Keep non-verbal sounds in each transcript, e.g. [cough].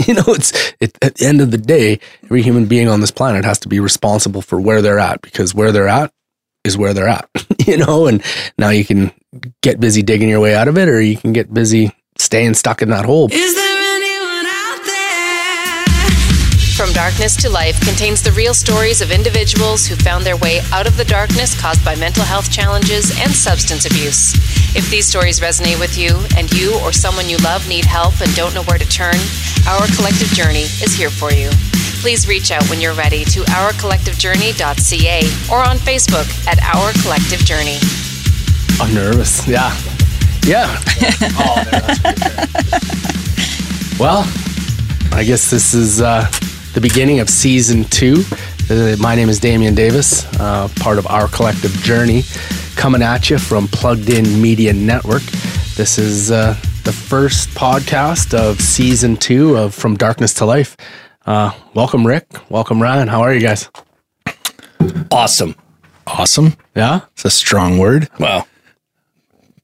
[laughs] you know, it's it, at the end of the day, every human being on this planet has to be responsible for where they're at because where they're at is where they're at, [laughs] you know, and now you can get busy digging your way out of it or you can get busy staying stuck in that hole. Is there Darkness to Life contains the real stories of individuals who found their way out of the darkness caused by mental health challenges and substance abuse. If these stories resonate with you and you or someone you love need help and don't know where to turn, Our Collective Journey is here for you. Please reach out when you're ready to ourcollectivejourney.ca or on Facebook at Our Collective Journey. I'm nervous. Yeah. Yeah. [laughs] oh, there, that's good. Well, I guess this is uh, the beginning of season two. Uh, my name is Damian Davis, uh, part of Our Collective Journey, coming at you from Plugged In Media Network. This is uh, the first podcast of season two of From Darkness to Life. Uh, welcome, Rick. Welcome, Ryan. How are you guys? Awesome. Awesome. Yeah. It's a strong word. Wow.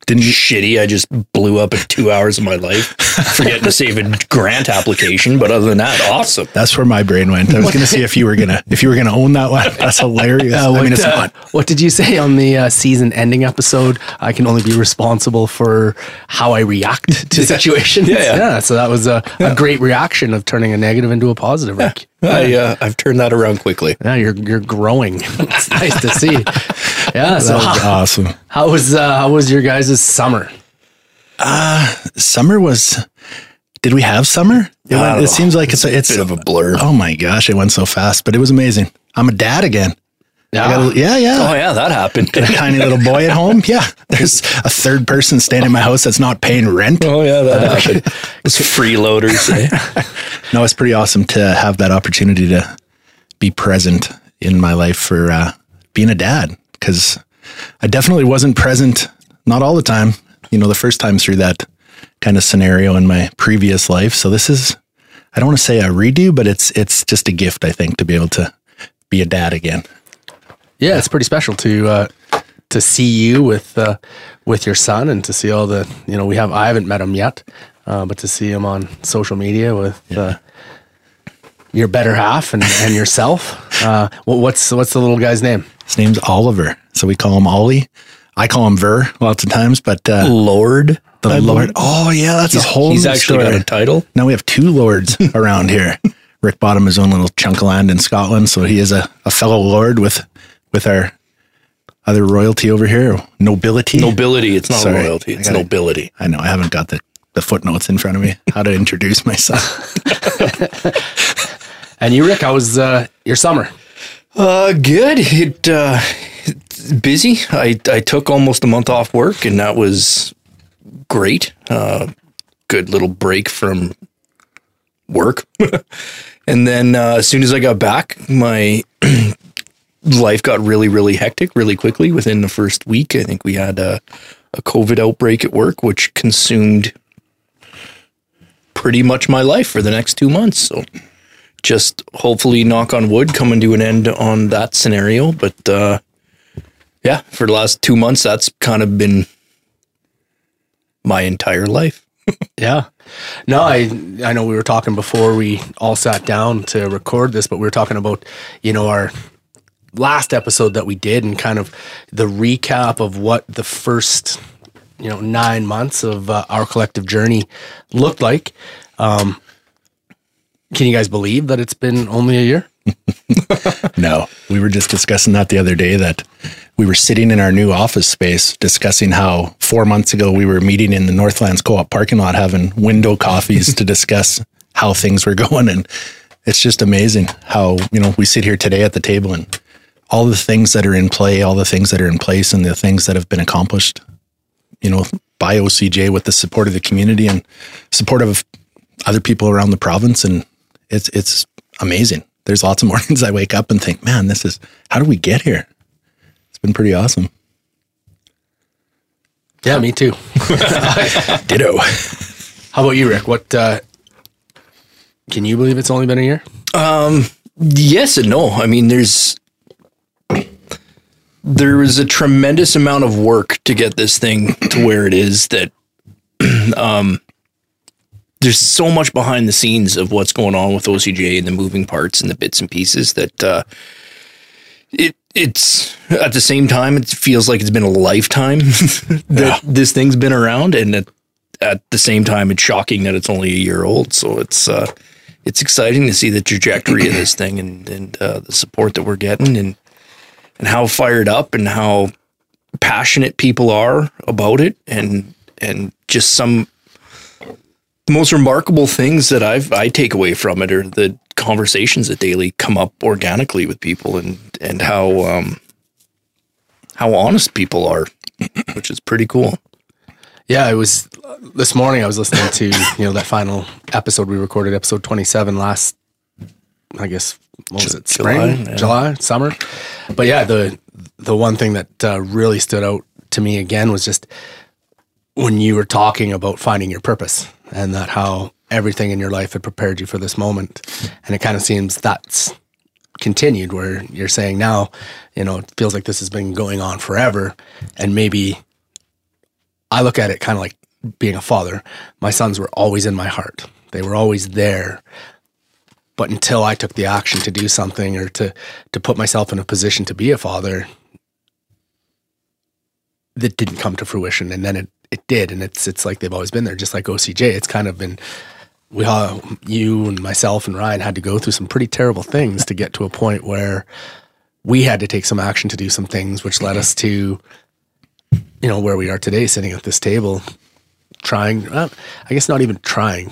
Didn't you? Shitty. I just blew up in two hours of my life forgetting to save a grant application. But other than that, awesome. That's where my brain went. I was going to see if you were gonna if you were gonna own that one. That's hilarious. Uh, I what, mean, it's uh, not. what did you say on the uh, season ending episode? I can only be responsible for how I react to situations. Yeah, yeah. So that was a, a great reaction of turning a negative into a positive. Rick. I uh, I've turned that around quickly. Yeah, you're you're growing. [laughs] it's nice to see. Yeah. So That was how, awesome. how was uh, how was your guys' summer? Summer was. Did we have summer? It, went, it seems like it's a, it's Bit of a blur. Oh my gosh, it went so fast, but it was amazing. I'm a dad again. Yeah. got a, yeah, yeah. Oh yeah, that happened. Got a tiny little boy at home. Yeah, there's a third person staying in my house that's not paying rent. Oh yeah, that happened. [laughs] It's freeloaders. Eh? [laughs] No, it's pretty awesome to have that opportunity to be present in my life for uh, being a dad because I definitely wasn't present, not all the time. You know, the first time through that kind of scenario in my previous life. So this is, I don't want to say a redo, but it's it's just a gift, I think, to be able to be a dad again. Yeah, it's pretty special to uh, to see you with uh, with your son and to see all the you know we have I haven't met him yet, uh, but to see him on social media with uh, your better half and, and yourself. Uh, what's what's the little guy's name? His name's Oliver, so we call him Ollie. I call him Ver lots of times, but uh, Lord. the I Lord. Oh yeah, that's a whole. He's actually story. got a title. Now we have two lords [laughs] around here. Rick bought him his own little chunk of land in Scotland, so he is a, a fellow lord with with our other royalty over here, nobility. Nobility. It's not Sorry. royalty. It's I gotta- nobility. I know I haven't got the the footnotes in front of me. How to introduce myself? [laughs] And you, Rick, how was uh, your summer? Uh, good. It uh, busy. I I took almost a month off work, and that was great. Uh, good little break from work. [laughs] and then uh, as soon as I got back, my [clears throat] life got really really hectic really quickly. Within the first week, I think we had a a COVID outbreak at work, which consumed pretty much my life for the next two months. So just hopefully knock on wood coming to an end on that scenario but uh yeah for the last two months that's kind of been my entire life [laughs] Yeah. No, I I know we were talking before we all sat down to record this, but we were talking about, you know, our last episode that we did and kind of the recap of what the first, you know, 9 months of uh, our collective journey looked like. Um can you guys believe that it's been only a year? [laughs] no, we were just discussing that the other day. That we were sitting in our new office space discussing how four months ago we were meeting in the Northlands Co-op parking lot having window coffees to [laughs] discuss how things were going, and it's just amazing how you know we sit here today at the table and all the things that are in play, all the things that are in place, and the things that have been accomplished, you know, by OCJ with the support of the community and support of other people around the province, and it's it's amazing. There's lots of [laughs] mornings I wake up and think, man, this is how do we get here? It's been pretty awesome. Yeah, me too. [laughs] Ditto. How about you, Rick? What uh can you believe it's only been a year? Um, yes and no i mean there's there was a tremendous amount of work to get this thing to where it is that [clears throat] um there's so much behind the scenes of what's going on with OCJ and the moving parts and the bits and pieces that uh, it it's at the same time it feels like it's been a lifetime [laughs] that this thing's been around, and at, at the same time it's shocking that it's only a year old. So it's uh, it's exciting to see the trajectory of this thing and and uh, the support that we're getting and and how fired up and how passionate people are about it and and just some the most remarkable things that I've I take away from it are the conversations that daily come up organically with people and and how um how honest people are, which is pretty cool. Yeah, it was this morning. I was listening to you know that final episode we recorded, episode twenty seven last. I guess what was it? July, Spring, yeah. July, summer. But yeah, the the one thing that uh, really stood out to me again was just when you were talking about finding your purpose and that how everything in your life had prepared you for this moment, and it kind of seems that's continued where you're saying now, you know, it feels like this has been going on forever, and maybe I look at it kind of like being a father. My sons were always in my heart. They were always there. But until I took the action to do something or to to put myself in a position to be a father, that didn't come to fruition. And then it it did, and it's it's like they've always been there, just like OCJ. It's kind of been we all you and myself and Ryan had to go through some pretty terrible things to get to a point where we had to take some action to do some things, which led us to you know where we are today, sitting at this table, trying. Uh, I guess not even trying,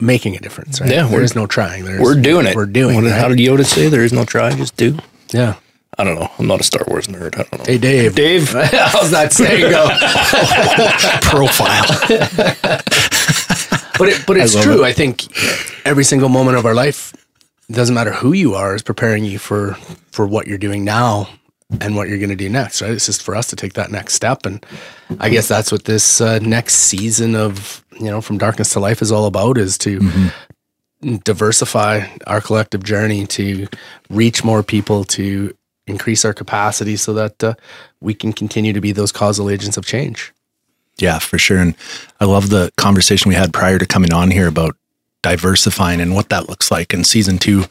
making a difference. Right? Yeah, there is no trying. There's, We're doing it. We're doing. What, it. How did Yoda say? There is no try, just do. yeah. I don't know. I'm not a Star Wars nerd. I don't know. Hey Dave. Dave. [laughs] How's that saying go? [laughs] Profile. [laughs] but it, but it's love true. it. I think every single moment of our life it doesn't matter who you are is preparing you for for what you're doing now and what you're going to do next. Right? It's just for us to take that next step, and I guess that's what this uh, next season of you know from darkness to life is all about: is to diversify our collective journey to reach more people to increase our capacity so that uh, we can continue to be those causal agents of change. Yeah, for sure. And I love the conversation we had prior to coming on here about diversifying and what that looks like in season two.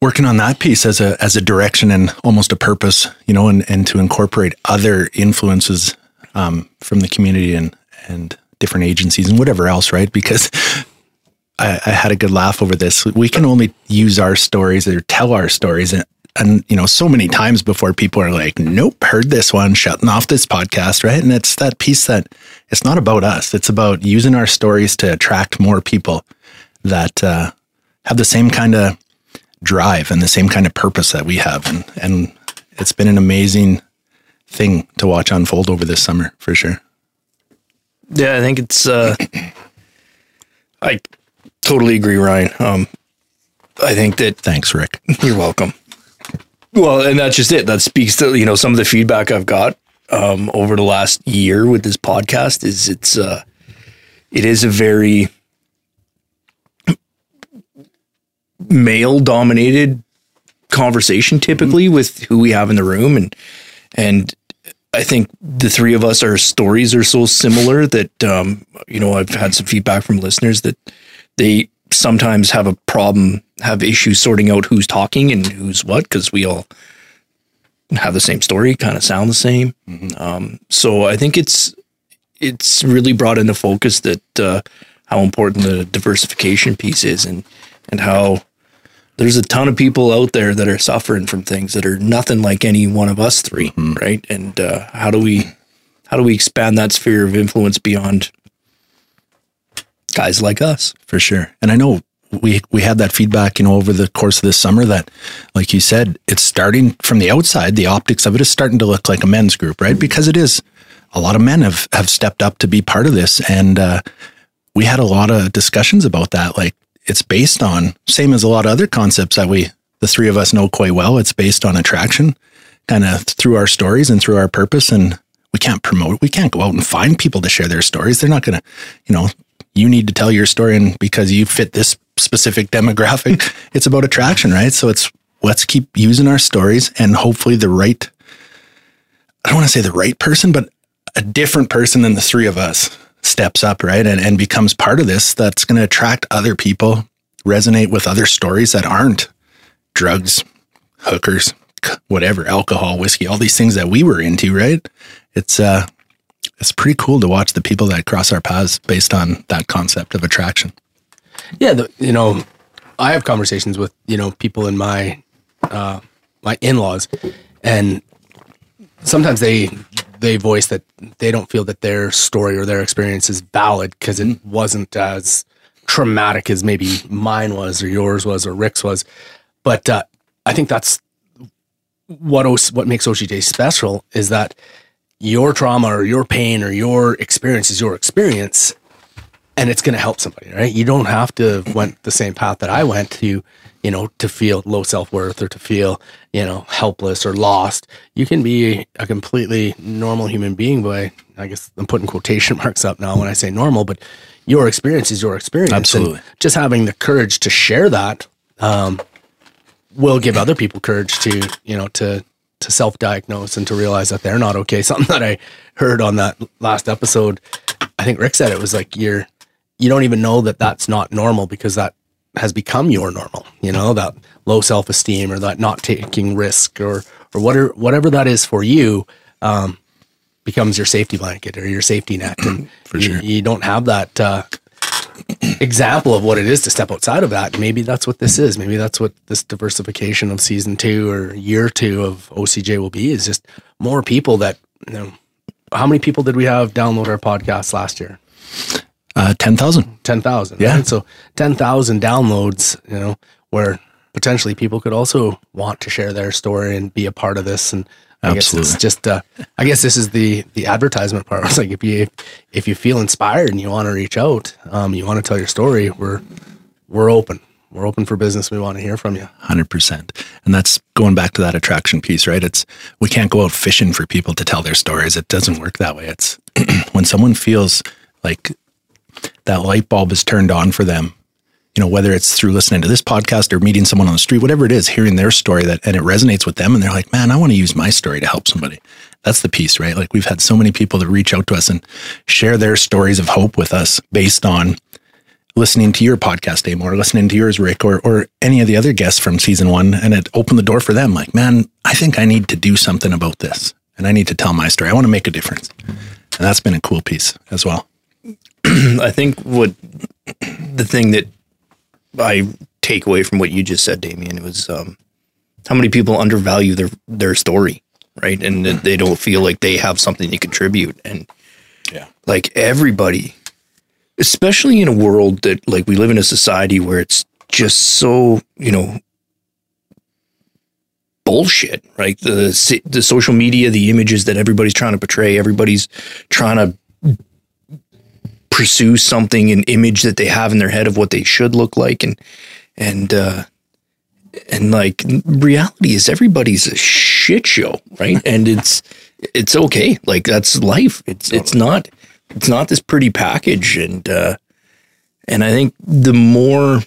Working on that piece as a as a direction and almost a purpose, you know, and, and to incorporate other influences um, from the community and and different agencies and whatever else, right? Because I, I had a good laugh over this. We can only use our stories or tell our stories and you know so many times before people are like nope heard this one shutting off this podcast right and it's that piece that it's not about us it's about using our stories to attract more people that uh, have the same kind of drive and the same kind of purpose that we have and and it's been an amazing thing to watch unfold over this summer for sure Yeah, I think it's. Uh, I totally agree, Ryan. Um, I think that thanks rick [laughs] You're welcome. Well, and that's just it. That speaks to you know some of the feedback I've got um, over the last year with this podcast. Is it's uh, it is a very male dominated conversation typically with who we have in the room and and I think the three of us our stories are so similar that um, you know I've had some feedback from listeners that they sometimes have a problem have issues sorting out who's talking and who's what because we all have the same story kind of sound the same. Um, so I think it's it's really brought into focus that uh, how important the diversification piece is and and how there's a ton of people out there that are suffering from things that are nothing like any one of us 3 right? And uh, how do we how do we expand that sphere of influence beyond guys like us? for sure. And I know we we had that feedback, you know, over the course of this summer that, like you said, it's starting from the outside. The optics of it is starting to look like a men's group, right? Because it is. A lot of men have have stepped up to be part of this, and uh, we had a lot of discussions about that. Like it's based on same as a lot of other concepts that we the three of us know quite well. It's based on attraction, kind of through our stories and through our purpose, and we can't promote. We can't go out and find people to share their stories. They're not going to, you know, you need to tell your story and because you fit this specific demographic [laughs] it's about attraction right so it's let's keep using our stories and hopefully the right i don't want to say the right person but a different person than the three of us steps up, right? And, and becomes part of this that's going to attract other people, resonate with other stories that aren't drugs, hookers, whatever, alcohol, whiskey, all these things that we were into, right? It's, uh, it's pretty cool to watch the people that cross our paths based on that concept of attraction. Yeah, the, you know, I have conversations with you know people in my uh, my in laws, and sometimes they they voice that they don't feel that their story or their experience is valid because it wasn't as traumatic as maybe mine was or yours was or Rick's was. But uh, I think that's what O- what makes OCJ special is that your trauma or your pain or your experience is your experience and it's going to help somebody, right? You don't have to have went the same path that I went to, you know, to feel low self worth or to feel, you know, helpless or lost. You can be a completely normal human being by, I guess I'm putting quotation [laughs] marks up now when I say normal, but your experience is your experience. And Absolutely. just having the courage to share that um, will give other people courage to, you know, to to self diagnose and to realize that they're not okay. [laughs] Something that I heard on that last episode, I think Rick said it was like you're you don't even know that that's not normal because that has become your normal. You know that low self esteem or that not taking risk or or whatever whatever that is for you um, becomes your safety blanket or your safety net. And [clears throat] For you, sure. you don't have that uh, example of what it is to step outside of that. Maybe that's what this is. Maybe that's what this diversification of season two or year two of OCJ will be. Is just more people that you know. How many people did we have download our podcast last year? Uh, 10,000. 10,000. Yeah. Right? So 10,000 downloads, you know, where potentially people could also want to share their story and be a part of this. And I guess it's just, uh, I guess this is the, the advertisement part. [laughs] It's like, if you, if you feel inspired and you want to reach out, um, you want to tell your story, we're, we're open. We're open for business. We want to hear from you. 100%. And that's going back to that attraction piece, right? It's we can't go out fishing for people to tell their stories. It doesn't work that way. It's [clears throat] when someone feels like that light bulb is turned on for them, you know, whether it's through listening to this podcast or meeting someone on the street, whatever it is, hearing their story that and it resonates with them and they're like, "Man, I want to use my story to help somebody." That's the piece, right? Like we've had so many people that reach out to us and share their stories of hope with us based on listening to your podcast, Dame, or listening to yours, Rick, or or any of the other guests from season one, and it opened the door for them. Like, man, I think I need to do something about this, and I need to tell my story. I want to make a difference, and that's been a cool piece as well. [clears throat] I think what the thing that I take away from what you just said, Damien, It was um, how many people undervalue their their story, right? And that they don't feel like they have something to contribute. And Yeah. like everybody, especially in a world that like we live in a society where it's just so you know bullshit, right? The the social media, the images that everybody's trying to portray, everybody's trying to pursue something, an image that they have in their head of what they should look like, and and uh, and like reality is everybody's a shit show, right? [laughs] and it's it's okay, like that's life. It's it's not it's not this pretty package, and uh, and I think the more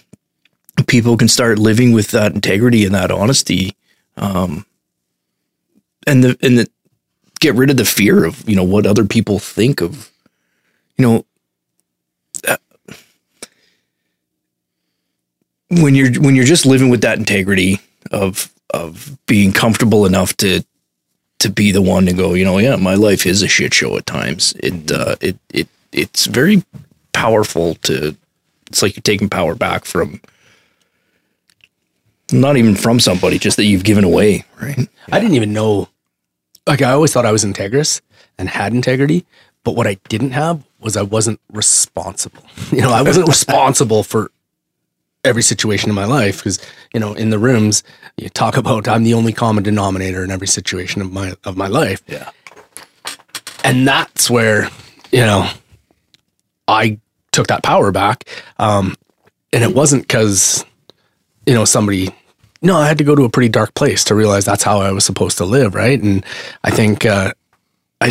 people can start living with that integrity and that honesty, um, and the and the get rid of the fear of you know what other people think of, you know, when you're when you're just living with that integrity of of being comfortable enough to to be the one to go, you know, yeah, my life is a shit show at times. It uh, it it it's very powerful to. It's like you're taking power back from. Not even from somebody, just that you've given away, right? I didn't even know. Like I always thought I was integrous and had integrity, but what I didn't have was I wasn't responsible. [laughs] You know, I wasn't [laughs] responsible for every situation in my life because you know in the rooms you talk [laughs] about I'm the only common denominator in every situation of my of my life. Yeah. and that's where you know I took that power back, um, and it wasn't because you know somebody. No, I had to go to a pretty dark place to realize that's how I was supposed to live, right? And I think uh, I,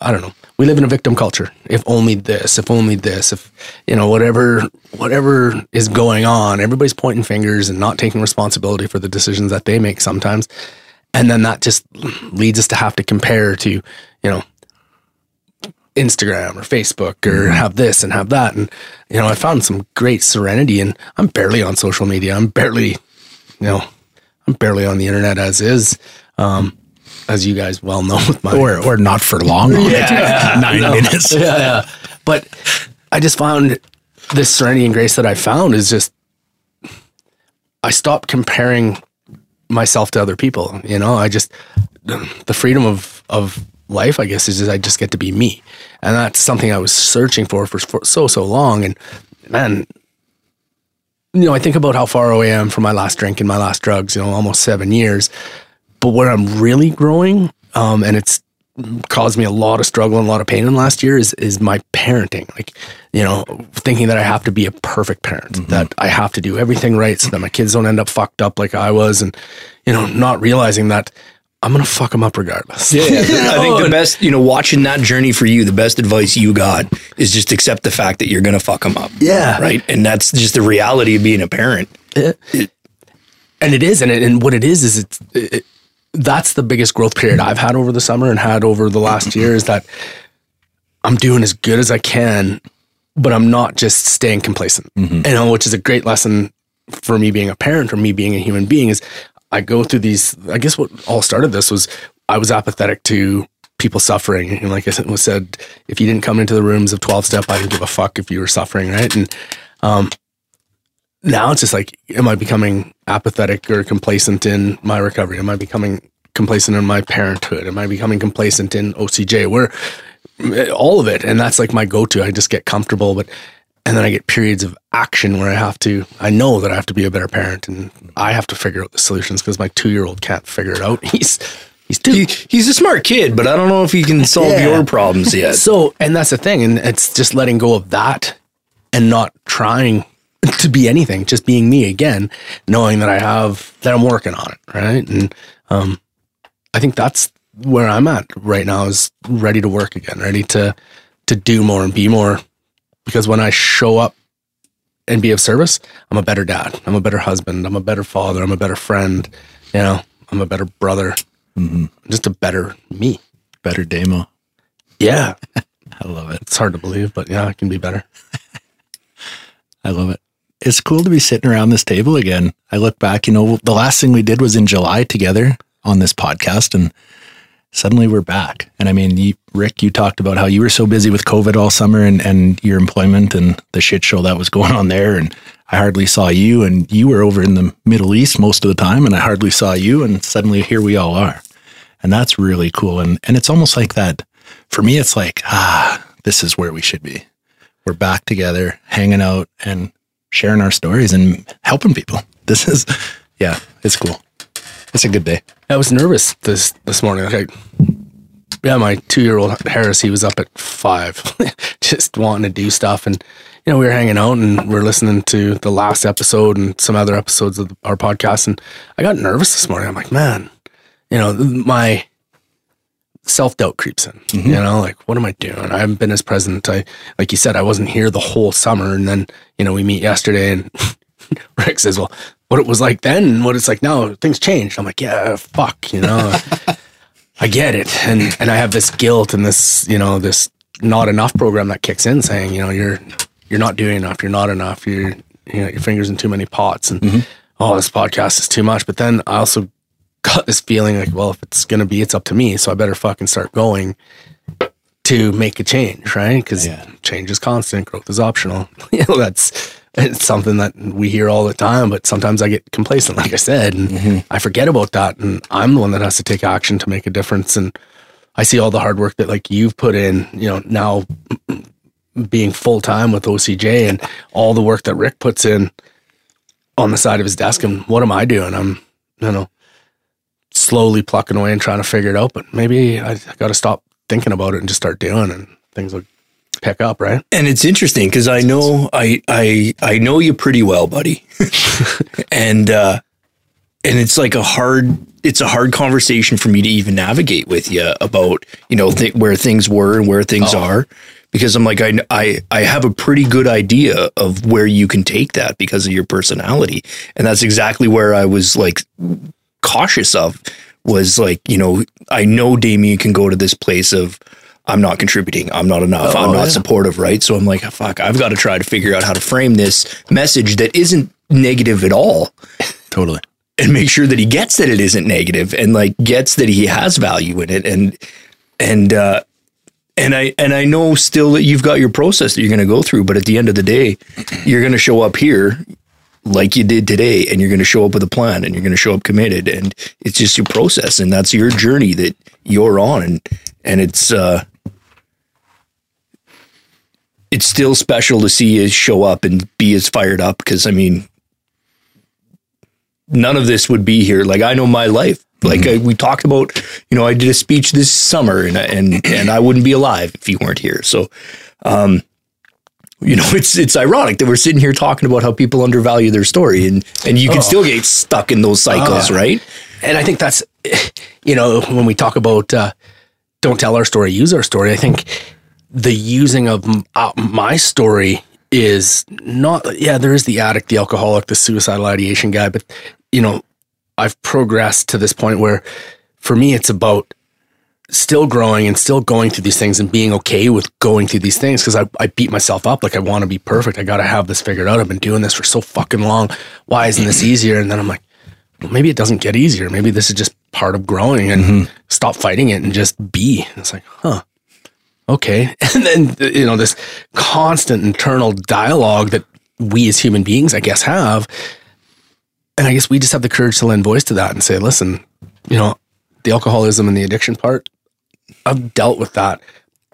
I don't know. We live in a victim culture. If only this, if only this, if you know whatever whatever is going on, everybody's pointing fingers and not taking responsibility for the decisions that they make sometimes, and then that just leads us to have to compare to you know Instagram or Facebook or have this and have that. And, you know, I found some great serenity and I'm barely on social media. I'm barely, you know, I'm barely on the internet as is. Um, as you guys well know with my Or or not for long. on it. [laughs] Nine minutes. yeah, yeah. But I just found this serenity and grace that I found is just I stopped comparing myself to other people. You know, I just the freedom of of life, I guess, is just I just get to be me, and that's something I was searching for for, for so so long. And man, you know, I think about how far away I am from my last drink and my last drugs. You know, almost seven years. But where I'm really growing, um, and it's caused me a lot of struggle and a lot of pain in the last year is is my parenting. Like, you know, thinking that I have to be a perfect parent, that I have to do everything right so that my kids don't end up fucked up like I was, and you know, not realizing that I'm gonna fuck them up regardless. Yeah, [laughs] I think the best, you know, watching that journey for you, the best advice you got is just accept the fact that you're going to fuck them up. Yeah. Right. And that's just the reality of being a parent. and it is, and it, and what it is is it's it, that's the biggest growth period I've had over the summer and had over the last [clears throat] year is that I'm doing as good as I can, but I'm not just staying complacent. You know, which is a great lesson for me being a parent or me being a human being is I go through these. I guess what all started this was I was apathetic to people suffering, and like I said, was said, if you didn't come into the rooms of 12 step, I didn't give a fuck if you were suffering, right? And um, now it's just like, am I becoming apathetic or complacent in my recovery? Am I becoming complacent in my parenthood? Am I becoming complacent in OCJ? Where all of it, and that's like my go-to. I just get comfortable, but and then I get periods of action where I have to. I know that I have to be a better parent, and I have to figure out the solutions because my two-year-old can't figure it out. [laughs] He's he's two. He, he's a smart kid, but I don't know if he can solve Yeah. your problems yet. So, and that's the thing, and it's just letting go of that and not trying to be anything, just being me again, knowing that I have that I'm working on it, right? And um, I think that's where I'm at right now is ready to work again, ready to to do more and be more. Because when I show up and be of service, I'm a better dad. I'm a better husband. I'm a better father. I'm a better friend. You know, I'm a better brother. I'm just a better me. Better Damo. Yeah, [laughs] I love it. it's hard to believe, but yeah, I can be better. [laughs] I love it. It's cool to be sitting around this table again. I look back, you know, the last thing we did was in July together on this podcast, and suddenly we're back. And I mean, you, Rick, you talked about how you were so busy with COVID all summer and, and your employment and the shit show that was going on there. And I hardly saw you, and you were over in the Middle East most of the time, and I hardly saw you. And suddenly here we all are. And that's really cool. And, and it's almost like that. For me, it's like, ah, this is where we should be we're back together, hanging out and sharing our stories and helping people. This is, yeah, it's cool. It's a good day. I was nervous this this morning. Like, I, yeah, my two year old Harris, he was up at five, [laughs] just wanting to do stuff, and you know we were hanging out and we are listening to the last episode and some other episodes of our podcast, and I got nervous this morning. I'm like, man, you know, my self doubt creeps in. You know, like what am I doing? I haven't been as present. I like you said, I wasn't here the whole summer, and then you know we meet yesterday, and [laughs] Rick says, "Well, what it was like then, and what it's like now, things changed." I'm like, "Yeah, fuck," you know. [laughs] I get it, and and I have this guilt and this you know this not enough program that kicks in, saying you know you're you're not doing enough, you're not enough, you're you know your fingers in too many pots, and mm-hmm. oh this podcast is too much. But then I also got this feeling like, well, if it's gonna be, it's up to me, so I better fucking start going to make a change, right? Because change is constant, growth is optional. [laughs] you know, that's it's something that we hear all the time, but sometimes I get complacent, like I said, and mm-hmm. I forget about that. And I'm the one that has to take action to make a difference. And I see all the hard work that like you've put in, you know, now being full time with OCJ and all the work that Rick puts in on the side of his desk. And what am I doing? I'm, you know, slowly plucking away and trying to figure it out. But maybe I got to stop thinking about it and just start doing, and things will pick up, right? And it's interesting because I know I I I know you pretty well, buddy, [laughs] and uh, and it's like a hard it's a hard conversation for me to even navigate with you about you know th- where things were and where things are because I'm like I I I have a pretty good idea of where you can take that because of your personality, and that's exactly where I was like cautious of was like you know I know Damien can go to this place of I'm not contributing. I'm not enough. I'm Oh, not yeah. supportive, right? So I'm like, fuck, I've got to try to figure out how to frame this message that isn't negative at all Totally. and make sure that he gets that it isn't negative and like gets that he has value in it and and uh and I and I know still that you've got your process that you're going to go through, but at the end of the day, you're going to show up here like you did today, and you're going to show up with a plan, and you're going to show up committed, and it's just your process, and that's your journey that you're on, and and it's uh, it's still special to see you show up and be as fired up because I mean, none of this would be here. Like I know my life. Like I, we talked about, you know, I did a speech this summer, and and and I wouldn't be alive if you weren't here. So, um, you know, [laughs] it's it's ironic that we're sitting here talking about how people undervalue their story, and and you can still get stuck in those cycles, Oh. right? and I think that's, [sighs] you know, when we talk about uh, don't tell our story, use our story. I think the using of uh, my story is not. Yeah, there is the addict, the alcoholic, the suicidal ideation guy, but you know, I've progressed to this point where, for me, it's about still growing and still going through these things and being okay with going through these things because I, I beat myself up like I want to be perfect. I got to have this figured out. I've been doing this for so fucking long. Why isn't this easier? And then I'm like, well, maybe it doesn't get easier. Maybe this is just part of growing and mm-hmm. stop fighting it and just be. And it's like, huh, okay. [laughs] And then, you know, this constant internal dialogue that we as human beings, I guess, have. And I guess we just have the courage to lend voice to that and say, listen, you know, the alcoholism and the addiction part, I've dealt with that.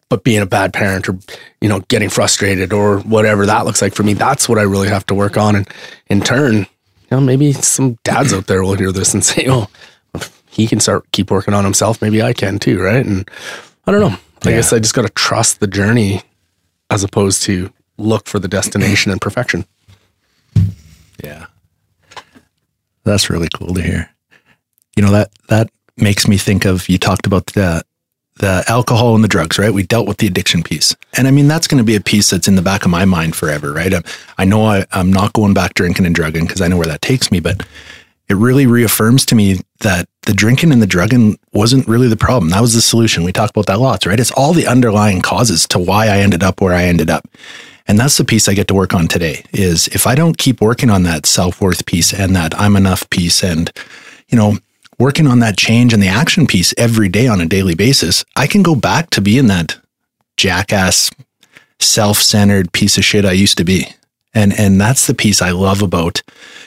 But being a bad parent or, you know, getting frustrated or whatever that looks like for me, that's what I really have to work on. And in turn, you know, maybe some dads out there will hear this and [laughs] say, oh, he can start keep working on himself, maybe I can too, right? And I don't know. I guess I just got to trust the journey as opposed to look for the destination and perfection. Yeah. That's really cool to hear. You know, that that makes me think of you talked about the the alcohol and the drugs, right? We dealt with the addiction piece. And I mean, that's going to be a piece that's in the back of my mind forever, right? i I know I, I'm not going back drinking and drugging because I know where that takes me, but it really reaffirms to me that the drinking and the drugging wasn't really the problem. That was the solution. We talk about that lots, right? It's all the underlying causes to why I ended up where I ended up. And that's the piece I get to work on today is if I don't keep working on that self-worth piece and that I'm enough piece and, you know, working on that change and the action piece every day on a daily basis, I can go back to being that jackass, self-centered piece of shit I used to be. And and that's the piece I love about,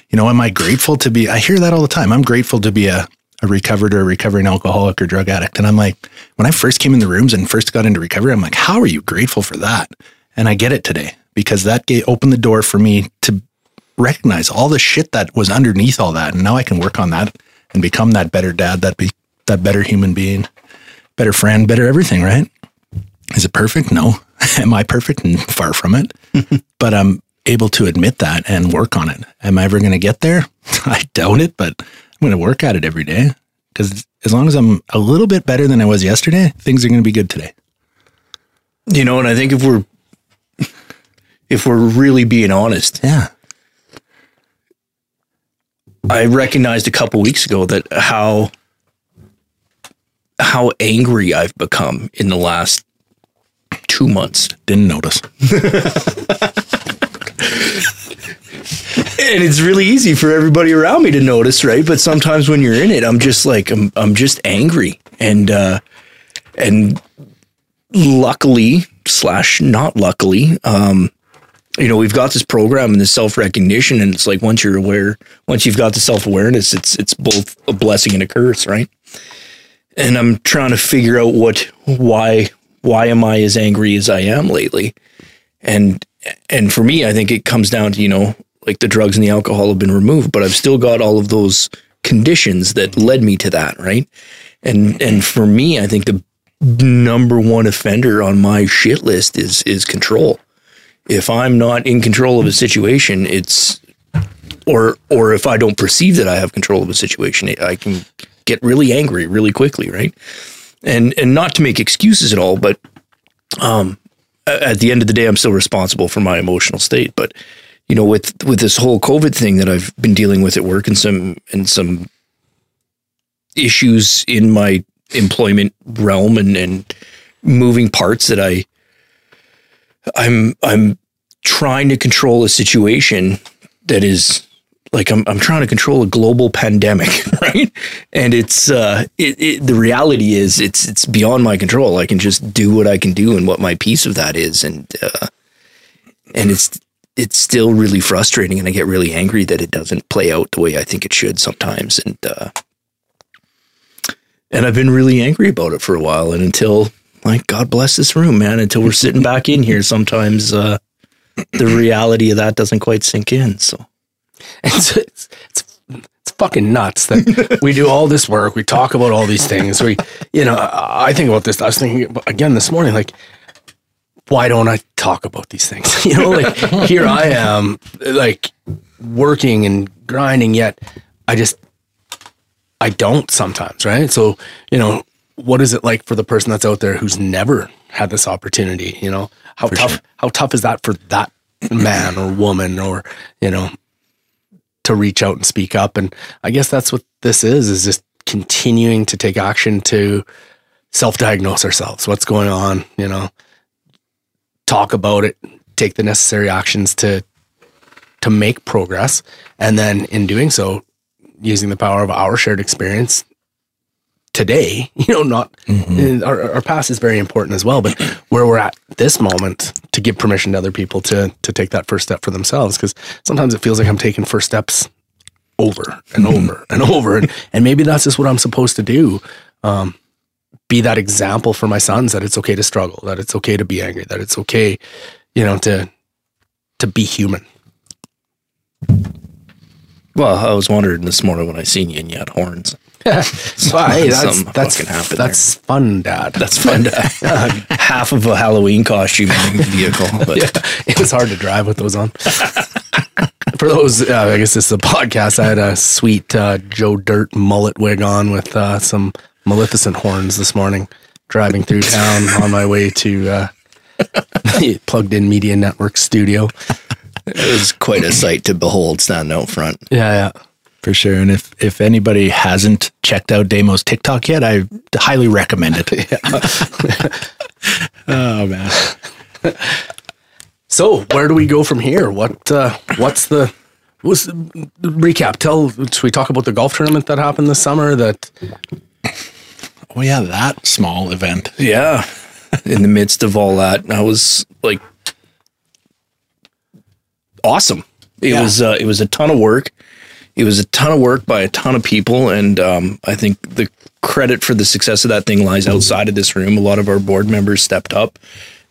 you know, am I grateful to be I hear that all the time. I'm grateful to be a a recovered or recovering alcoholic or drug addict. And I'm like, when I first came in the rooms and first got into recovery, I'm like, how are you grateful for that? And I get it today because that gate opened the door for me to recognize all the shit that was underneath all that. And now I can work on that and become that better dad, that be that better human being, better friend, better everything, right? Is it perfect? No. [laughs] Am I perfect? And far from it. [laughs] but I'm able to admit that and work on it. Am I ever going to get there? [laughs] I doubt it, but I'm going to work at it every day because as long as I'm a little bit better than I was yesterday, things are going to be good today. You know, and I think if we're if we're really being honest, Yeah. I recognized a couple weeks ago that how how angry I've become in the last two months. Didn't notice. And it's really easy for everybody around me to notice, right? But sometimes when you're in it, I'm just like I'm I'm just angry. And uh and luckily slash not luckily, um, you know, we've got this program and this self recognition, and it's like once you're aware, once you've got the self awareness, it's it's both a blessing and a curse, right? And I'm trying to figure out what why why am I as angry as I am lately? And and for me, I think it comes down to, you know, like the drugs and the alcohol have been removed, but I've still got all of those conditions that led me to that, right? And and for me, I think the number one offender on my shit list is is control. If I'm not in control of a situation, it's or or if I don't perceive that I have control of a situation, I can get really angry really quickly, right? And and not to make excuses at all, but um at the end of the day I'm still responsible for my emotional state, but you know with with this whole covid thing that I've been dealing with at work and some and some issues in my employment realm and and moving parts that I I'm I'm trying to control a situation that is like I'm I'm trying to control a global pandemic, [laughs] right? And it's uh it, it the reality is it's it's beyond my control. I can just do what I can do and what my piece of that is and uh and it's it's still really frustrating and I get really angry that it doesn't play out the way I think it should sometimes and uh and I've been really angry about it for a while and until like God bless this room, man, until we're sitting back in here sometimes uh the reality of that doesn't quite sink in. So [laughs] It's, it's, it's, it's fucking nuts that we do all this work. We talk about all these things. We, you know, I I think about this. I was thinking again this morning, like, why don't I talk about these things? [laughs] You know, like here I am, like working and grinding, yet I just, I don't sometimes, right? So, you know, what is it like for the person that's out there who's never had this opportunity? You know, how tough, how tough is that for that man or woman or, you know, to reach out and speak up. And I guess that's what this is, is just continuing to take action to self-diagnose ourselves. What's going on, you know, talk about it, take the necessary actions to to make progress. And then in doing so, using the power of our shared experience today, [laughs] you know, not uh, our, our past is very important as well, but where we're at this moment to give permission to other people to to take that first step for themselves. Because sometimes it feels like I'm taking first steps over and over and over, and and maybe that's just what I'm supposed to do. Um, be that example for my sons that it's okay to struggle, that it's okay to be angry, that it's okay, you know, to to be human. well, I was wondering this morning when I seen you and you had horns. [laughs] So, hey, that's that's happened that's fun, Dad. That's fun [laughs] to [laughs] half of a Halloween costume vehicle. But yeah, it was hard to drive with those on. For those, uh, I guess this is a podcast. I had a sweet uh, Joe Dirt mullet wig on with uh, some Maleficent horns this morning, driving through town on my way to uh, Plugged In Media Network studio. it was quite a sight to behold standing out front. Yeah, yeah. For sure. And if, if anybody hasn't checked out Damo's TikTok yet, I highly recommend it. [laughs] [laughs] oh, man. So, where do we go from here? What uh, What's the what's the recap? Tell. Should we talk about the golf tournament that happened this summer? That Oh, yeah, that small event. Yeah. In the midst of all that, I was like awesome. It Yeah. was uh, it was a ton of work. It was a ton of work by a ton of people, and um, I think the credit for the success of that thing lies outside of this room. A lot of our board members stepped up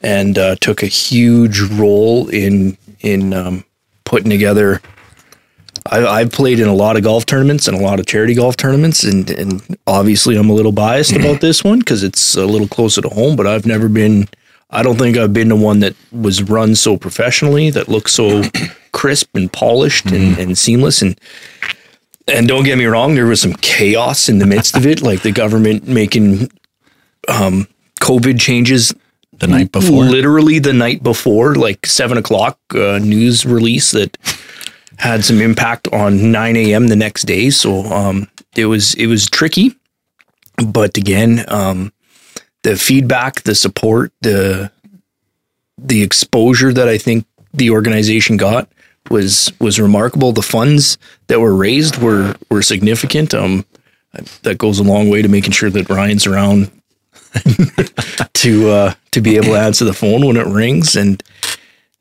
and uh, took a huge role in in um, putting together. I, I've played in a lot of golf tournaments and a lot of charity golf tournaments, and and obviously I'm a little biased about [clears throat] this one because it's a little closer to home. But I've never been. I don't think I've been to one that was run so professionally, that looks so [clears throat] crisp and polished and, and seamless. And and don't get me wrong, there was some chaos in the midst of it, like the government making um, COVID changes The night before. literally the night before, like seven o'clock uh, news release that had some impact on 9 a.m. the next day. So um, it was it was tricky, but again, um, the feedback, the support, the the exposure that I think the organization got was was remarkable. The funds that were raised were were significant. Um, that goes a long way to making sure that Ryan's around [laughs] to uh, to be able to answer the phone when it rings and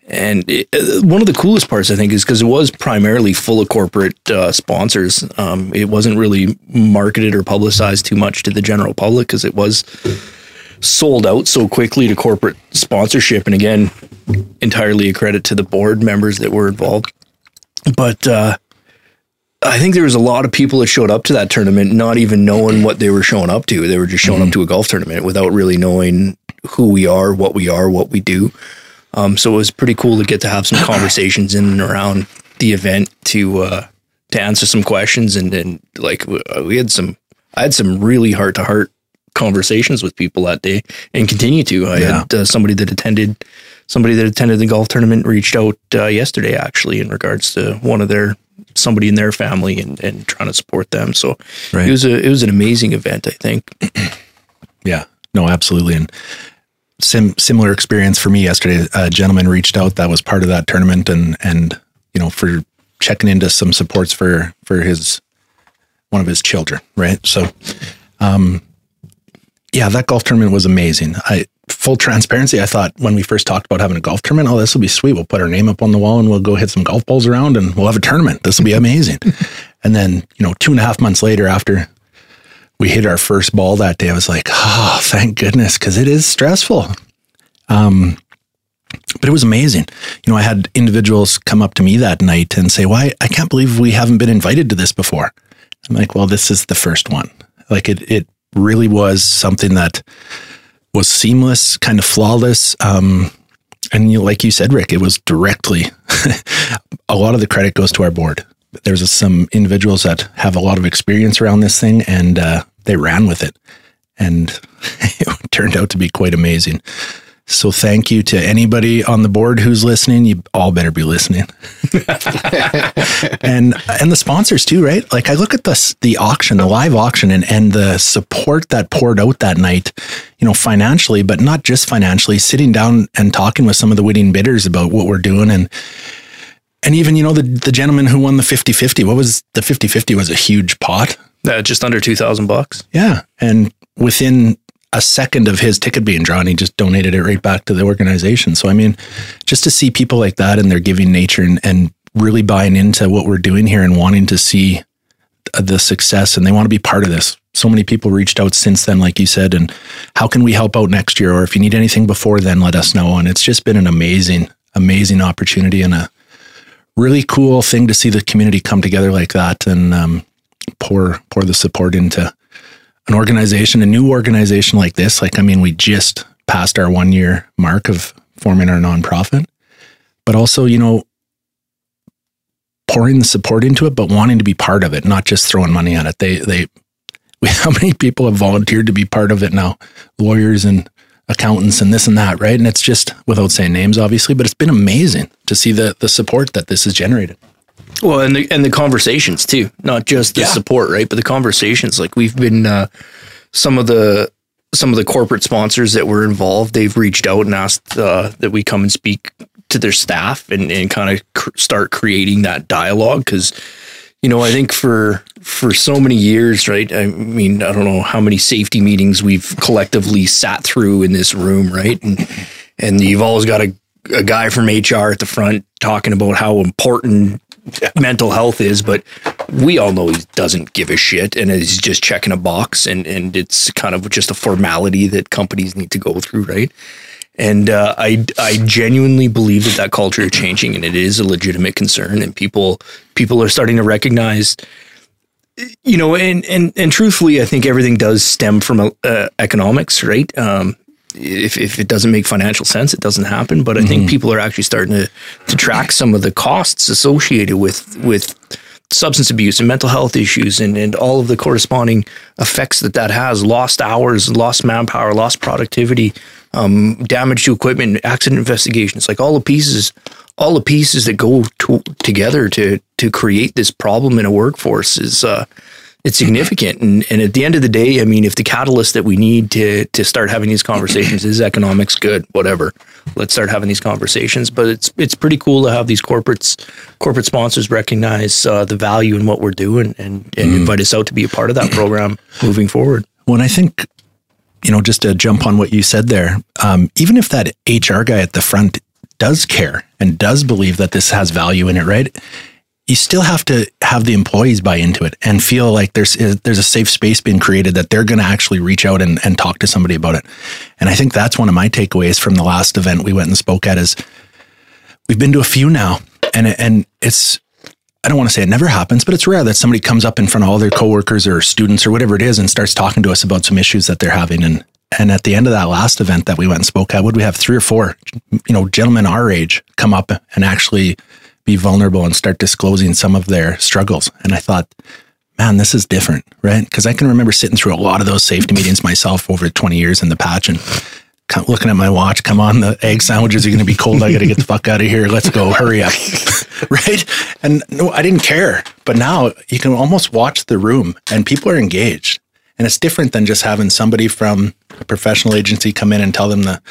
and it, uh, one of the coolest parts I think is because it was primarily full of corporate uh, sponsors. Um, it wasn't really marketed or publicized too much to the general public because it was sold out so quickly to corporate sponsorship. And again, entirely a credit to the board members that were involved. But uh, I think there was a lot of people that showed up to that tournament not even knowing what they were showing up to. They were just showing up to a golf tournament without really knowing who we are, what we are, what we do. Um, so it was pretty cool to get to have some conversations in and around the event to uh, to answer some questions and and like we had some I had some really heart to heart conversations with people that day and continue to. I Yeah. had uh, somebody that attended somebody that attended the golf tournament reached out uh, yesterday actually in regards to one of their somebody in their family and, and trying to support them. So Right. it was a it was an amazing event. I think. [clears throat] Yeah, no, absolutely. And sim, similar experience for me yesterday. A gentleman reached out that was part of that tournament, and and you know for checking into some supports for for his one of his children, right? So, um, yeah, that golf tournament was amazing. I full transparency. I thought when we first talked about having a golf tournament, oh, this will be sweet. We'll put our name up on the wall and we'll go hit some golf balls around, and we'll have a tournament. This will be amazing. [laughs] and then you know, two and a half months later, after we hit our first ball that day, I was like, oh, thank goodness, because it is stressful. Um, but it was amazing. You know, I had individuals come up to me that night and say, "Why? I can't believe we haven't been invited to this before." I'm like, "Well, this is the first one. Like it, it really was something that was seamless, kind of flawless." Um, and you, like you said, Rick, it was directly. [laughs] a lot of the credit goes to our board. There's some individuals that have a lot of experience around this thing, and uh, they ran with it, and [laughs] it turned out to be quite amazing. So thank you to anybody on the board who's listening. You all better be listening. [laughs] and and the sponsors too, right? Like I look at the the auction, the live auction and and the support that poured out that night, you know, financially, but not just financially, sitting down and talking with some of the winning bidders about what we're doing and and even, you know, the the gentleman who won the 50-50, what was the 50-50 was a huge pot. Uh, just under two thousand bucks. Yeah. And within a second of his ticket being drawn, he just donated it right back to the organization. So, I mean, just to see people like that and their giving nature and, and really buying into what we're doing here and wanting to see the success and they want to be part of this. So many people reached out since then, like you said, and how can we help out next year? Or if you need anything before then, let us know. And it's just been an amazing, amazing opportunity and a really cool thing to see the community come together like that and um, pour pour the support into an organization, a new organization like this, like, I mean, we just passed our one year mark of forming our nonprofit, but also, you know, pouring the support into it, but wanting to be part of it, not just throwing money at it. They, they, [laughs] we, how many people have volunteered to be part of it now? Lawyers and accountants and this and that, right? And it's just without saying names, obviously, but it's been amazing to see the the support that this has generated. Well, and the and the conversations too, not just the Yeah. support, right? But the conversations. Like we've been uh, some of the some of the corporate sponsors that were involved. They've reached out and asked uh, that we come and speak to their staff and and kind of cr- start creating that dialogue because you know I think for for so many years, right? I mean, I don't know how many safety meetings we've collectively sat through in this room, right? And and you've always got a a guy from HR at the front talking about how important [laughs] mental health is, but we all know he doesn't give a shit and he's just checking a box and, and it's kind of just a formality that companies need to go through, right? And uh, I, I genuinely believe that that culture is changing and it is a legitimate concern and people people are starting to recognize you know and and and truthfully I think everything does stem from uh, economics, right? Um, if, if it doesn't make financial sense, it doesn't happen. But I think people are actually starting to, to track some of the costs associated with with substance abuse and mental health issues and, and all of the corresponding effects that that has. Lost hours lost manpower lost productivity um, damage to equipment accident investigations. Like all the pieces all the pieces that go to, together to to create this problem in a workforce is uh, it's significant. And, and at the end of the day, I mean, if the catalyst that we need to to start having these conversations is economics, good, whatever. Let's start having these conversations. But it's it's pretty cool to have these corporates, corporate sponsors recognize uh, the value in what we're doing and, and invite us out to be a part of that program moving forward. When I think, you know, just to jump on what you said there, um, even if that HR guy at the front does care and does believe that this has value in it, right? You still have to have the employees buy into it and feel like there's eh, there's a safe space being created that they're going to actually reach out and, and talk to somebody about it. And I think that's one of my takeaways from the last event we went and spoke at is we've been to a few now, and and it's I don't want to say it never happens, but it's rare that somebody comes up in front of all their coworkers or students or whatever it is and starts talking to us about some issues that they're having. And and at the end of that last event that we went and spoke at, would we have three or four, you know, gentlemen our age come up and actually be vulnerable and start disclosing some of their struggles? And I thought, man, this is different, right? Because I can remember sitting through a lot of those safety meetings myself over 20 years in the patch and looking at my watch. Come on, the egg sandwiches are going to be cold. I got to get the fuck out of here. Let's go. Hurry up. [laughs] right. And no, I didn't care. But now you can almost watch the room and people are engaged. And it's different than just having somebody from a professional agency come in and tell them the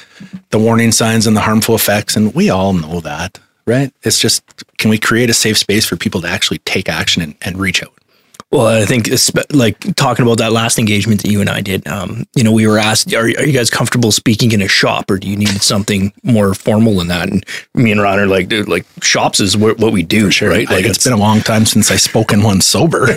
the warning signs and the harmful effects, and we all know that, right? It's just can we create a safe space for people to actually take action and, and reach out? Well, I think like talking about that last engagement that you and I did, um, you know, we were asked, are, are you guys comfortable speaking in a shop or do you need something more formal than that? And me and Ron are like, dude, like shops is what, what we do, right? Like Like it's been a long time since I spoke in one sober. [laughs]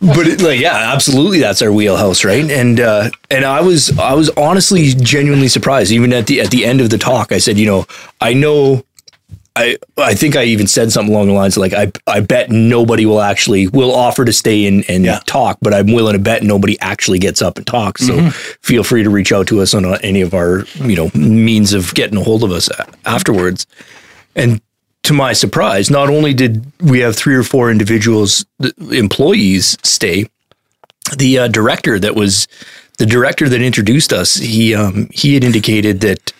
but it, like yeah absolutely that's our wheelhouse right and uh and i was i was honestly genuinely surprised even at the at the end of the talk i said you know i know I, I think I even said something along the lines of like I I bet nobody will actually will offer to stay and, and Yeah. talk, but I'm willing to bet nobody actually gets up and talks. So feel free to reach out to us on uh, any of our you know means of getting a hold of us afterwards. And to my surprise, not only did we have three or four individuals, employees stay, the uh, director that was the director that introduced us, he um, he had indicated that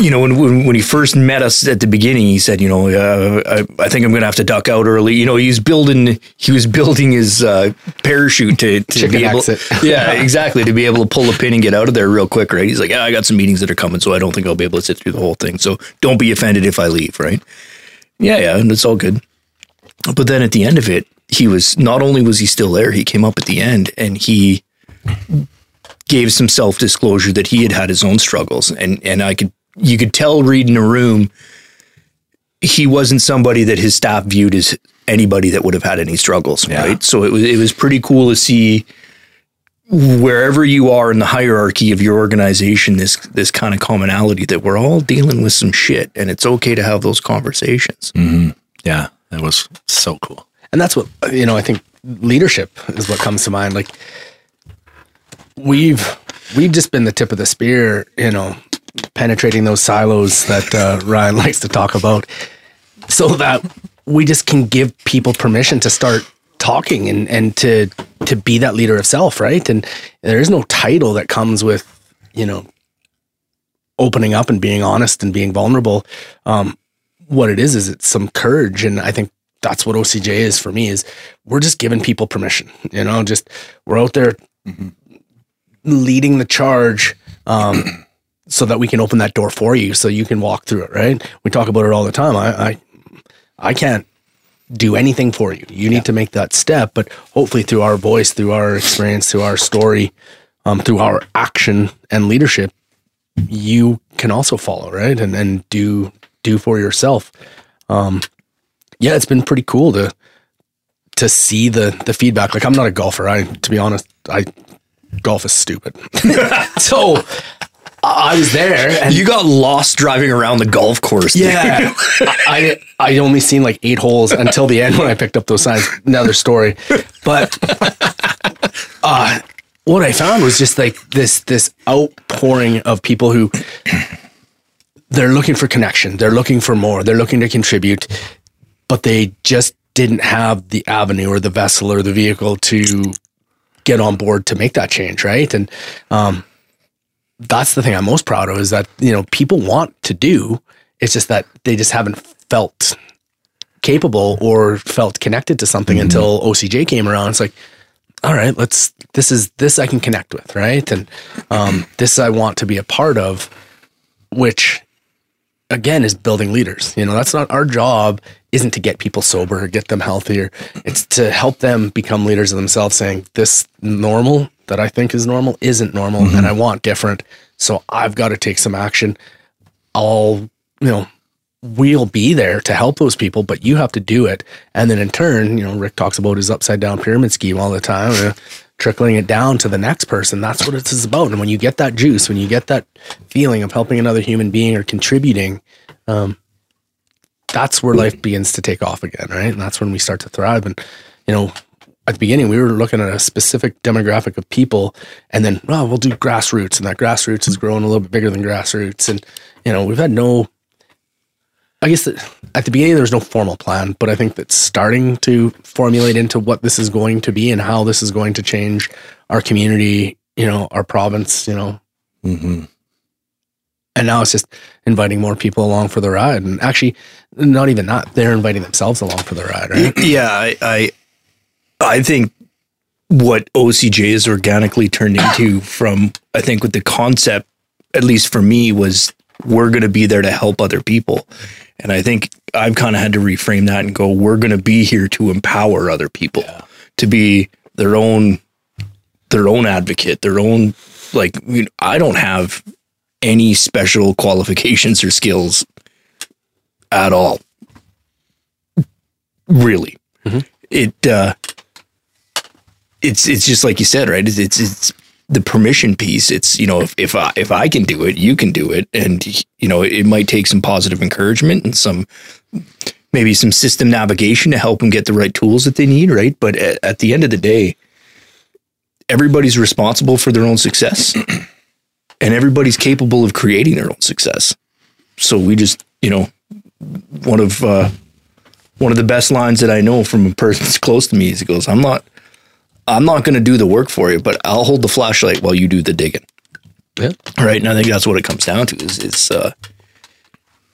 you know when, when when he first met us at the beginning, he said, you know, uh, I, I think I'm going to have to duck out early. You know, he was building he was building his uh, parachute to, to be able, [laughs] yeah, [laughs] exactly, to be able to pull a pin and get out of there real quick, right? He's like, yeah, I got some meetings that are coming, so I don't think I'll be able to sit through the whole thing. So don't be offended if I leave, right? Yeah, yeah, and it's all good. But then at the end of it, he was not only was he still there, he came up at the end and he gave some self disclosure that he had had his own struggles, and and I could you could tell reading a room he wasn't somebody that his staff viewed as anybody that would have had any struggles, right? So it was it was pretty cool to see wherever you are in the hierarchy of your organization this this kind of commonality that we're all dealing with some shit and it's okay to have those conversations. Mm-hmm. yeah, that was so cool. and that's what you know i think leadership is what comes to mind like we've we've just been the tip of the spear you know penetrating those silos that uh, ryan [laughs] likes to talk about so that we just can give people permission to start talking and and to to be that leader of self right? And there is no title that comes with you know opening up and being honest and being vulnerable. Um what it is is it's some courage. And i think that's what ocj is for me is we're just giving people permission you know just we're out there leading the charge um so that we can open that door for you so you can walk through it right? We talk about it all the time. I i, I can't do anything for you. You need to make that step but hopefully through our voice through our experience through our story um, through our action and leadership you can also follow right? And and do do for yourself. Um yeah it's been pretty cool to to see the the feedback. Like i'm not a golfer. I to be honest i golf is stupid. [laughs] So i was there and You got lost driving around the golf course. yeah, [laughs] I I only seen like eight holes until the end when I picked up those signs. Another story, but uh, what I found was just like this this outpouring of people who they're looking for connection, they're looking for more, they're looking to contribute, but they just didn't have the avenue or the vessel or the vehicle to get on board to make that change, right? And um, that's the thing I'm most proud of is that you know people want to do. It's just that they just haven't felt capable or felt connected to something until OCJ came around. It's like, all right, let's. This is this I can connect with, right? And um, this I want to be a part of, which again is building leaders. You know, that's not our job. Isn't to get people sober or get them healthier. It's to help them become leaders of themselves, saying this normal that I think is normal isn't normal, and I want different. So I've got to take some action. I'll, you know, we'll be there to help those people, but you have to do it. And then in turn, you know, Rick talks about his upside down pyramid scheme all the time, uh, trickling it down to the next person. That's what it's about. And when you get that juice, when you get that feeling of helping another human being or contributing, um, that's where life begins to take off again, right? And that's when we start to thrive. And, you know, at the beginning, we were looking at a specific demographic of people, and then, well, we'll do grassroots, and that grassroots is growing a little bit bigger than grassroots. And, you know, we've had no, I guess that at the beginning, there was no formal plan, but I think that's starting to formulate into what this is going to be and how this is going to change our community, you know, our province, you know. Mm-hmm. And now it's just inviting more people along for the ride. And actually, not even that, they're inviting themselves along for the ride, right? [clears throat] yeah, I, I I think what OCJ has organically turned into [coughs] from I think with the concept, at least for me, was we're going to be there to help other people. And I think I've kind of had to reframe that and go, we're going to be here to empower other people to be their own, their own advocate, their own, like, you know, I don't have any special qualifications or skills at all. Really. It, uh, it's it's just like you said, right? It's it's, it's the permission piece. It's you know if if I if I can do it, you can do it, and you know it might take some positive encouragement and some maybe some system navigation to help them get the right tools that they need, right? But at, at the end of the day, everybody's responsible for their own success, [clears throat] and everybody's capable of creating their own success. So we just you know one of uh, one of the best lines that I know from a person that's close to me is he goes, "I'm not." I'm not going to do the work for you, but I'll hold the flashlight while you do the digging. Yeah. Right. And I think that's what it comes down to is, is uh,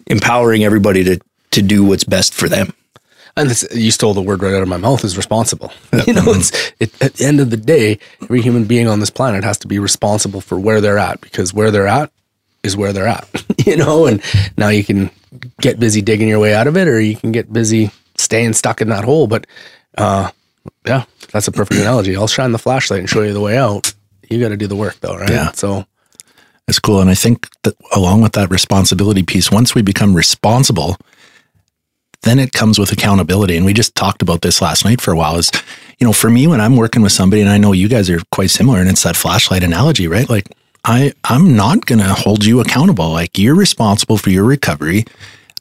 empowering everybody to, to do what's best for them. And this, you stole the word right out of my mouth. Is responsible. [laughs] You know, it's it, at the end of the day, every human being on this planet has to be responsible for where they're at because where they're at is where they're at. [laughs] you know, and now you can get busy digging your way out of it, or you can get busy staying stuck in that hole. But uh, yeah, that's a perfect analogy. I'll shine the flashlight and show you the way out. You got to do the work, though, right? Yeah. So It's cool. And I think that along with that responsibility piece, once we become responsible, then it comes with accountability. And we just talked about this last night for a while is, you know, for me, when I'm working with somebody and I know you guys are quite similar and it's that flashlight analogy, right? Like I, I'm not going to hold you accountable. Like you're responsible for your recovery.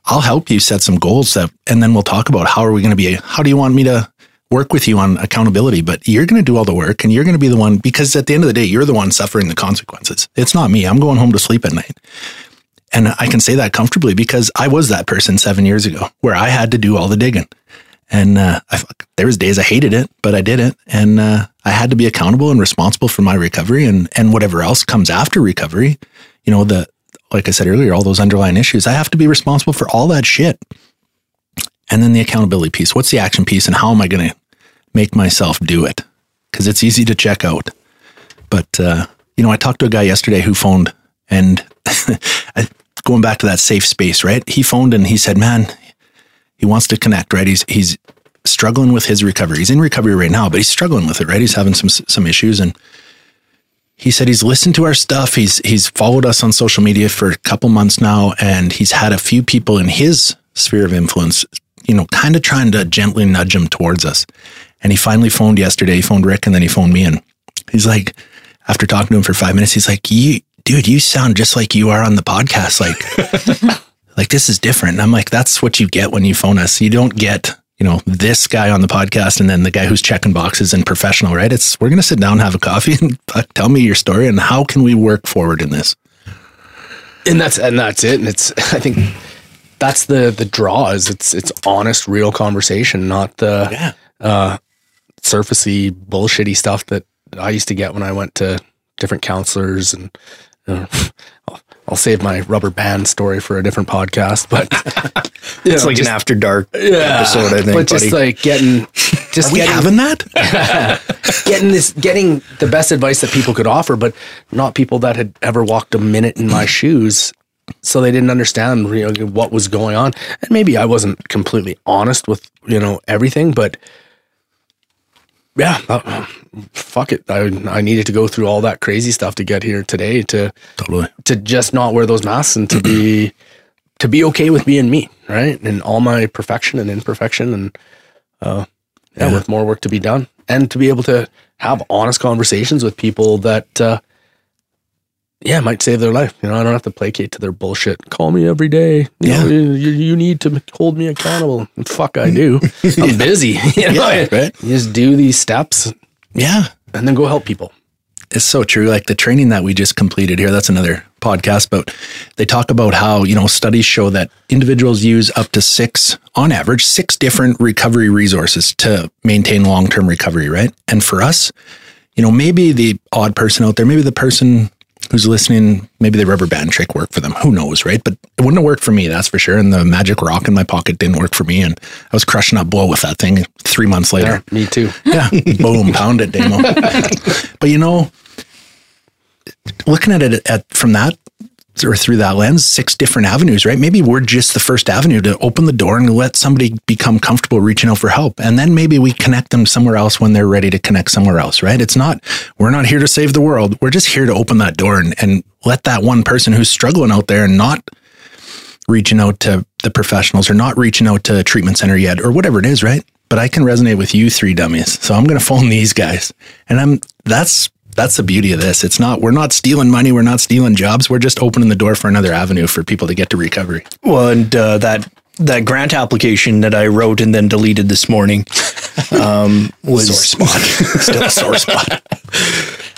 I'll help you set some goals that, and then we'll talk about how are we going to be, how do you want me to work with you on accountability, but you're going to do all the work and you're going to be the one because at the end of the day, you're the one suffering the consequences. It's not me. I'm going home to sleep at night. And I can say that comfortably because I was that person seven years ago where I had to do all the digging. And uh, I, there was days I hated it, but I did it. And uh, I had to be accountable and responsible for my recovery and, and whatever else comes after recovery. You know, the, like I said earlier, all those underlying issues, I have to be responsible for all that shit. And then the accountability piece. What's the action piece and how am I going to make myself do it? Because it's easy to check out. But, uh, you know, I talked to a guy yesterday who phoned and [laughs] going back to that safe space, right? He phoned and he said, man, he wants to connect, right? He's, he's struggling with his recovery. He's in recovery right now, but he's struggling with it, right? He's having some, some issues and he said he's listened to our stuff. He's he's followed us on social media for a couple months now, and he's had a few people in his sphere of influence, you know, kind of trying to gently nudge him towards us. And he finally phoned yesterday. He phoned Rick, and then he phoned me, and he's like, after talking to him for five minutes, he's like, "You, dude, you sound just like you are on the podcast. Like, [laughs] like this is different." And I'm like, "That's what you get when you phone us. You don't get." You know, this guy on the podcast and then the guy who's checking boxes and professional, right? It's we're gonna sit down, have a coffee, [laughs] and tell me your story and how can we work forward in this. and that's and that's it and it's [laughs] i think that's the the draw is it's it's honest real conversation not the Yeah. uh surfacey bullshitty stuff that i used to get when i went to different counselors and uh, [laughs] I'll, save my rubber band story for a different podcast but [laughs] It's like an after dark episode, I think. but just buddy. like getting just Are we getting having that? [laughs] getting this getting the best advice that people could offer but not people that had ever walked a minute in my shoes so they didn't understand you know, what was going on. And maybe i wasn't completely honest with you know everything but yeah uh, fuck it. I, I needed to go through all that crazy stuff to get here today to totally. to just not wear those masks and to be [clears throat] to be okay with being me right? And all my perfection and imperfection and uh yeah, with more work to be done and to be able to have honest conversations with people that uh yeah it might save their life you know i don't have to placate to their bullshit call me every day you know, Yeah. you, you need to hold me accountable fuck i do [laughs] i'm busy [laughs] you know Yeah, right. you just do these steps Yeah. and then go help people It's so true. Like the training that we just completed here, that's another podcast, but they talk about how, you know, studies show that individuals use up to six, on average, six different recovery resources to maintain long term recovery, right? And for us, you know, maybe the odd person out there, maybe the person who's listening, maybe the rubber band trick worked for them. Who knows, right? But it wouldn't have worked for me, that's for sure. And the magic rock in my pocket didn't work for me. And I was crushing up blow with that thing three months later. Yeah, me too. [laughs] Yeah. Boom, pound it, Damo. [laughs] but you know, looking at it at from that or through that lens, six different avenues, right? Maybe we're just the first avenue to open the door and let somebody become comfortable reaching out for help. And then maybe we connect them somewhere else when they're ready to connect somewhere else, right? It's not, we're not here to save the world. We're just here to open that door and, and let that one person who's struggling out there and not reaching out to the professionals or not reaching out to a treatment center yet or whatever it is, right? But I can resonate with you three dummies. So I'm going to phone these guys. And I'm that's that's the beauty of this. It's not we're not stealing money, we're not stealing jobs. We're just opening the door for another avenue for people to get to recovery. Well, and uh, that that grant application that I wrote and then deleted this morning [laughs] um, was Sore spot. [laughs] Still a sore spot.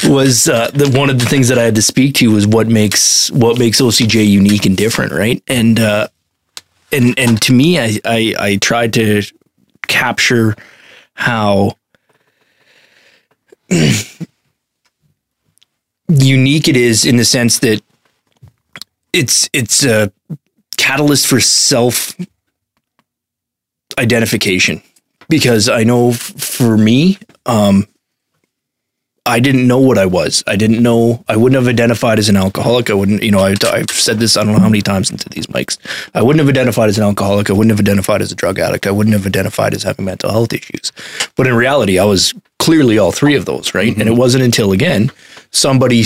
was uh, the one of the things that I had to speak to was what makes what makes OCJ unique and different, right? And uh, and and to me, I, I I tried to capture how [clears throat] unique it is in the sense that it's it's a catalyst for self identification because I know f- for me, um, I didn't know what I was. I didn't know. I wouldn't have identified as an alcoholic. I wouldn't, you know, I, I've said this I don't know how many times into these mics. I wouldn't have identified as an alcoholic. I wouldn't have identified as a drug addict. I wouldn't have identified as having mental health issues. But in reality, I was clearly all three of those, right? And it wasn't until again somebody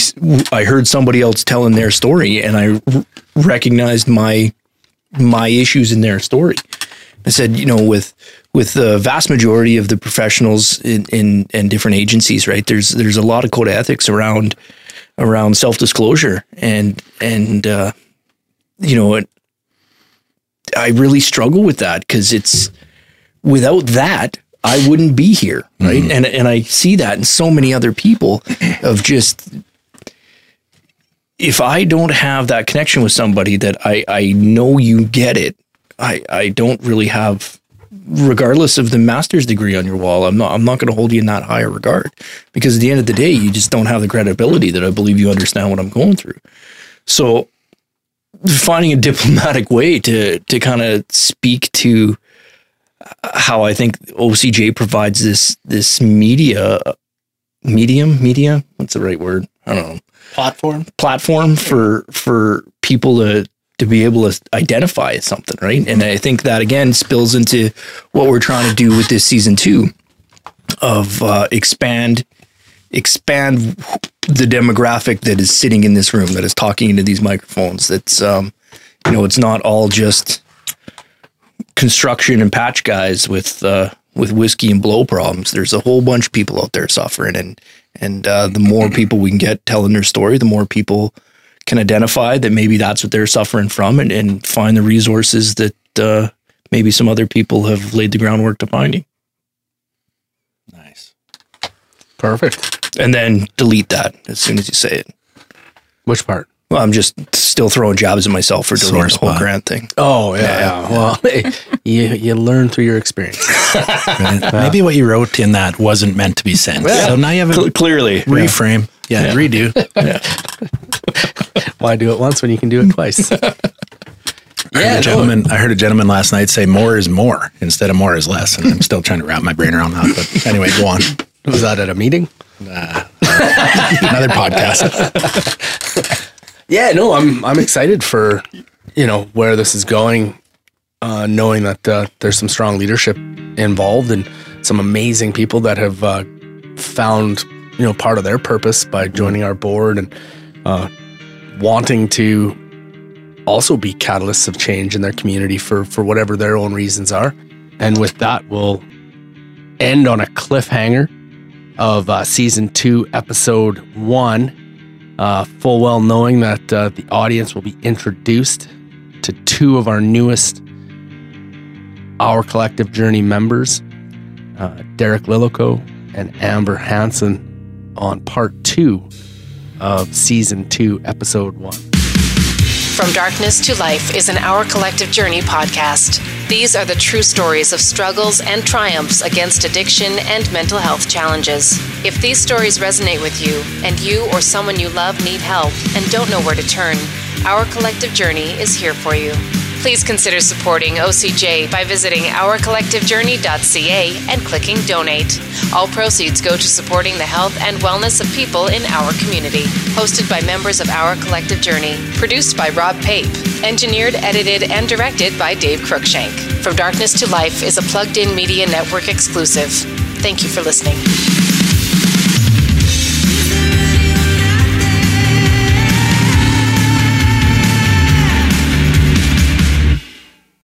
I heard somebody else telling their story, and I r- recognized my my issues in their story. I said, you know, with with the vast majority of the professionals in, in in different agencies, right? There's there's a lot of code of ethics around around self disclosure, and and uh, you know, it, I really struggle with that because it's without that I wouldn't be here, right? Mm-hmm. And and I see that in so many other people of just if I don't have that connection with somebody that I I know you get it, I I don't really have regardless of the master's degree on your wall, I'm not I'm not going to hold you in that higher regard because at the end of the day, you just don't have the credibility that I believe you understand what I'm going through. So finding a diplomatic way to to kind of speak to how I think OCJ provides this this media medium media? What's the right word? I don't know. Platform. platform for for people to to be able to identify something right? And I think that again spills into what we're trying to do with this season two of uh, expand expand the demographic that is sitting in this room that is talking into these microphones. That's um you know it's not all just construction and patch guys with uh, with whiskey and blow problems. There's a whole bunch of people out there suffering, and and uh, the more people we can get telling their story, the more people can identify that maybe that's what they're suffering from, and, and find the resources that uh, maybe some other people have laid the groundwork to finding, Nice. Perfect. and then delete that as soon as you say it. Which part? Well, I'm just still throwing jabs at myself for doing Sore the whole grant thing. Oh yeah. yeah. Well, hey, you you learn through your experience. [laughs] Right? [laughs] Maybe what you wrote in that wasn't meant to be sent. So now you have a clearly, reframe. Yeah, redo. [laughs] Why do it once when you can do it twice? I heard a gentleman. I heard a gentleman last night say more is more instead of more is less, and I'm still trying to wrap my brain around that. But anyway, go on. Was that at a meeting? Nah. Another podcast. Yeah, no, I'm I'm excited for you know where this is going, uh, knowing that uh, there's some strong leadership involved and some amazing people that have uh, found you know part of their purpose by joining our board and uh, wanting to also be catalysts of change in their community for for whatever their own reasons are. And with that, we'll end on a cliffhanger of uh, season two, episode one uh, full well knowing that uh, the audience will be introduced to two of our newest Our Collective Journey members, uh, Derek Lillico and Amber Hansen, on part two of season two, episode one. From Darkness to Life is an Our Collective Journey podcast. These are the true stories of struggles and triumphs against addiction and mental health challenges. If these stories resonate with you, and you or someone you love need help and don't know where to turn, Our Collective Journey is here for you. Please consider supporting OCJ by visiting ourcollectivejourney.ca and clicking donate. All proceeds go to supporting the health and wellness of people in our community. Hosted by members of Our Collective Journey. Produced by Rob Pape. Engineered, edited, and directed by Dave Cruikshank. From Darkness to Life is a plugged in media network exclusive. Thank you for listening.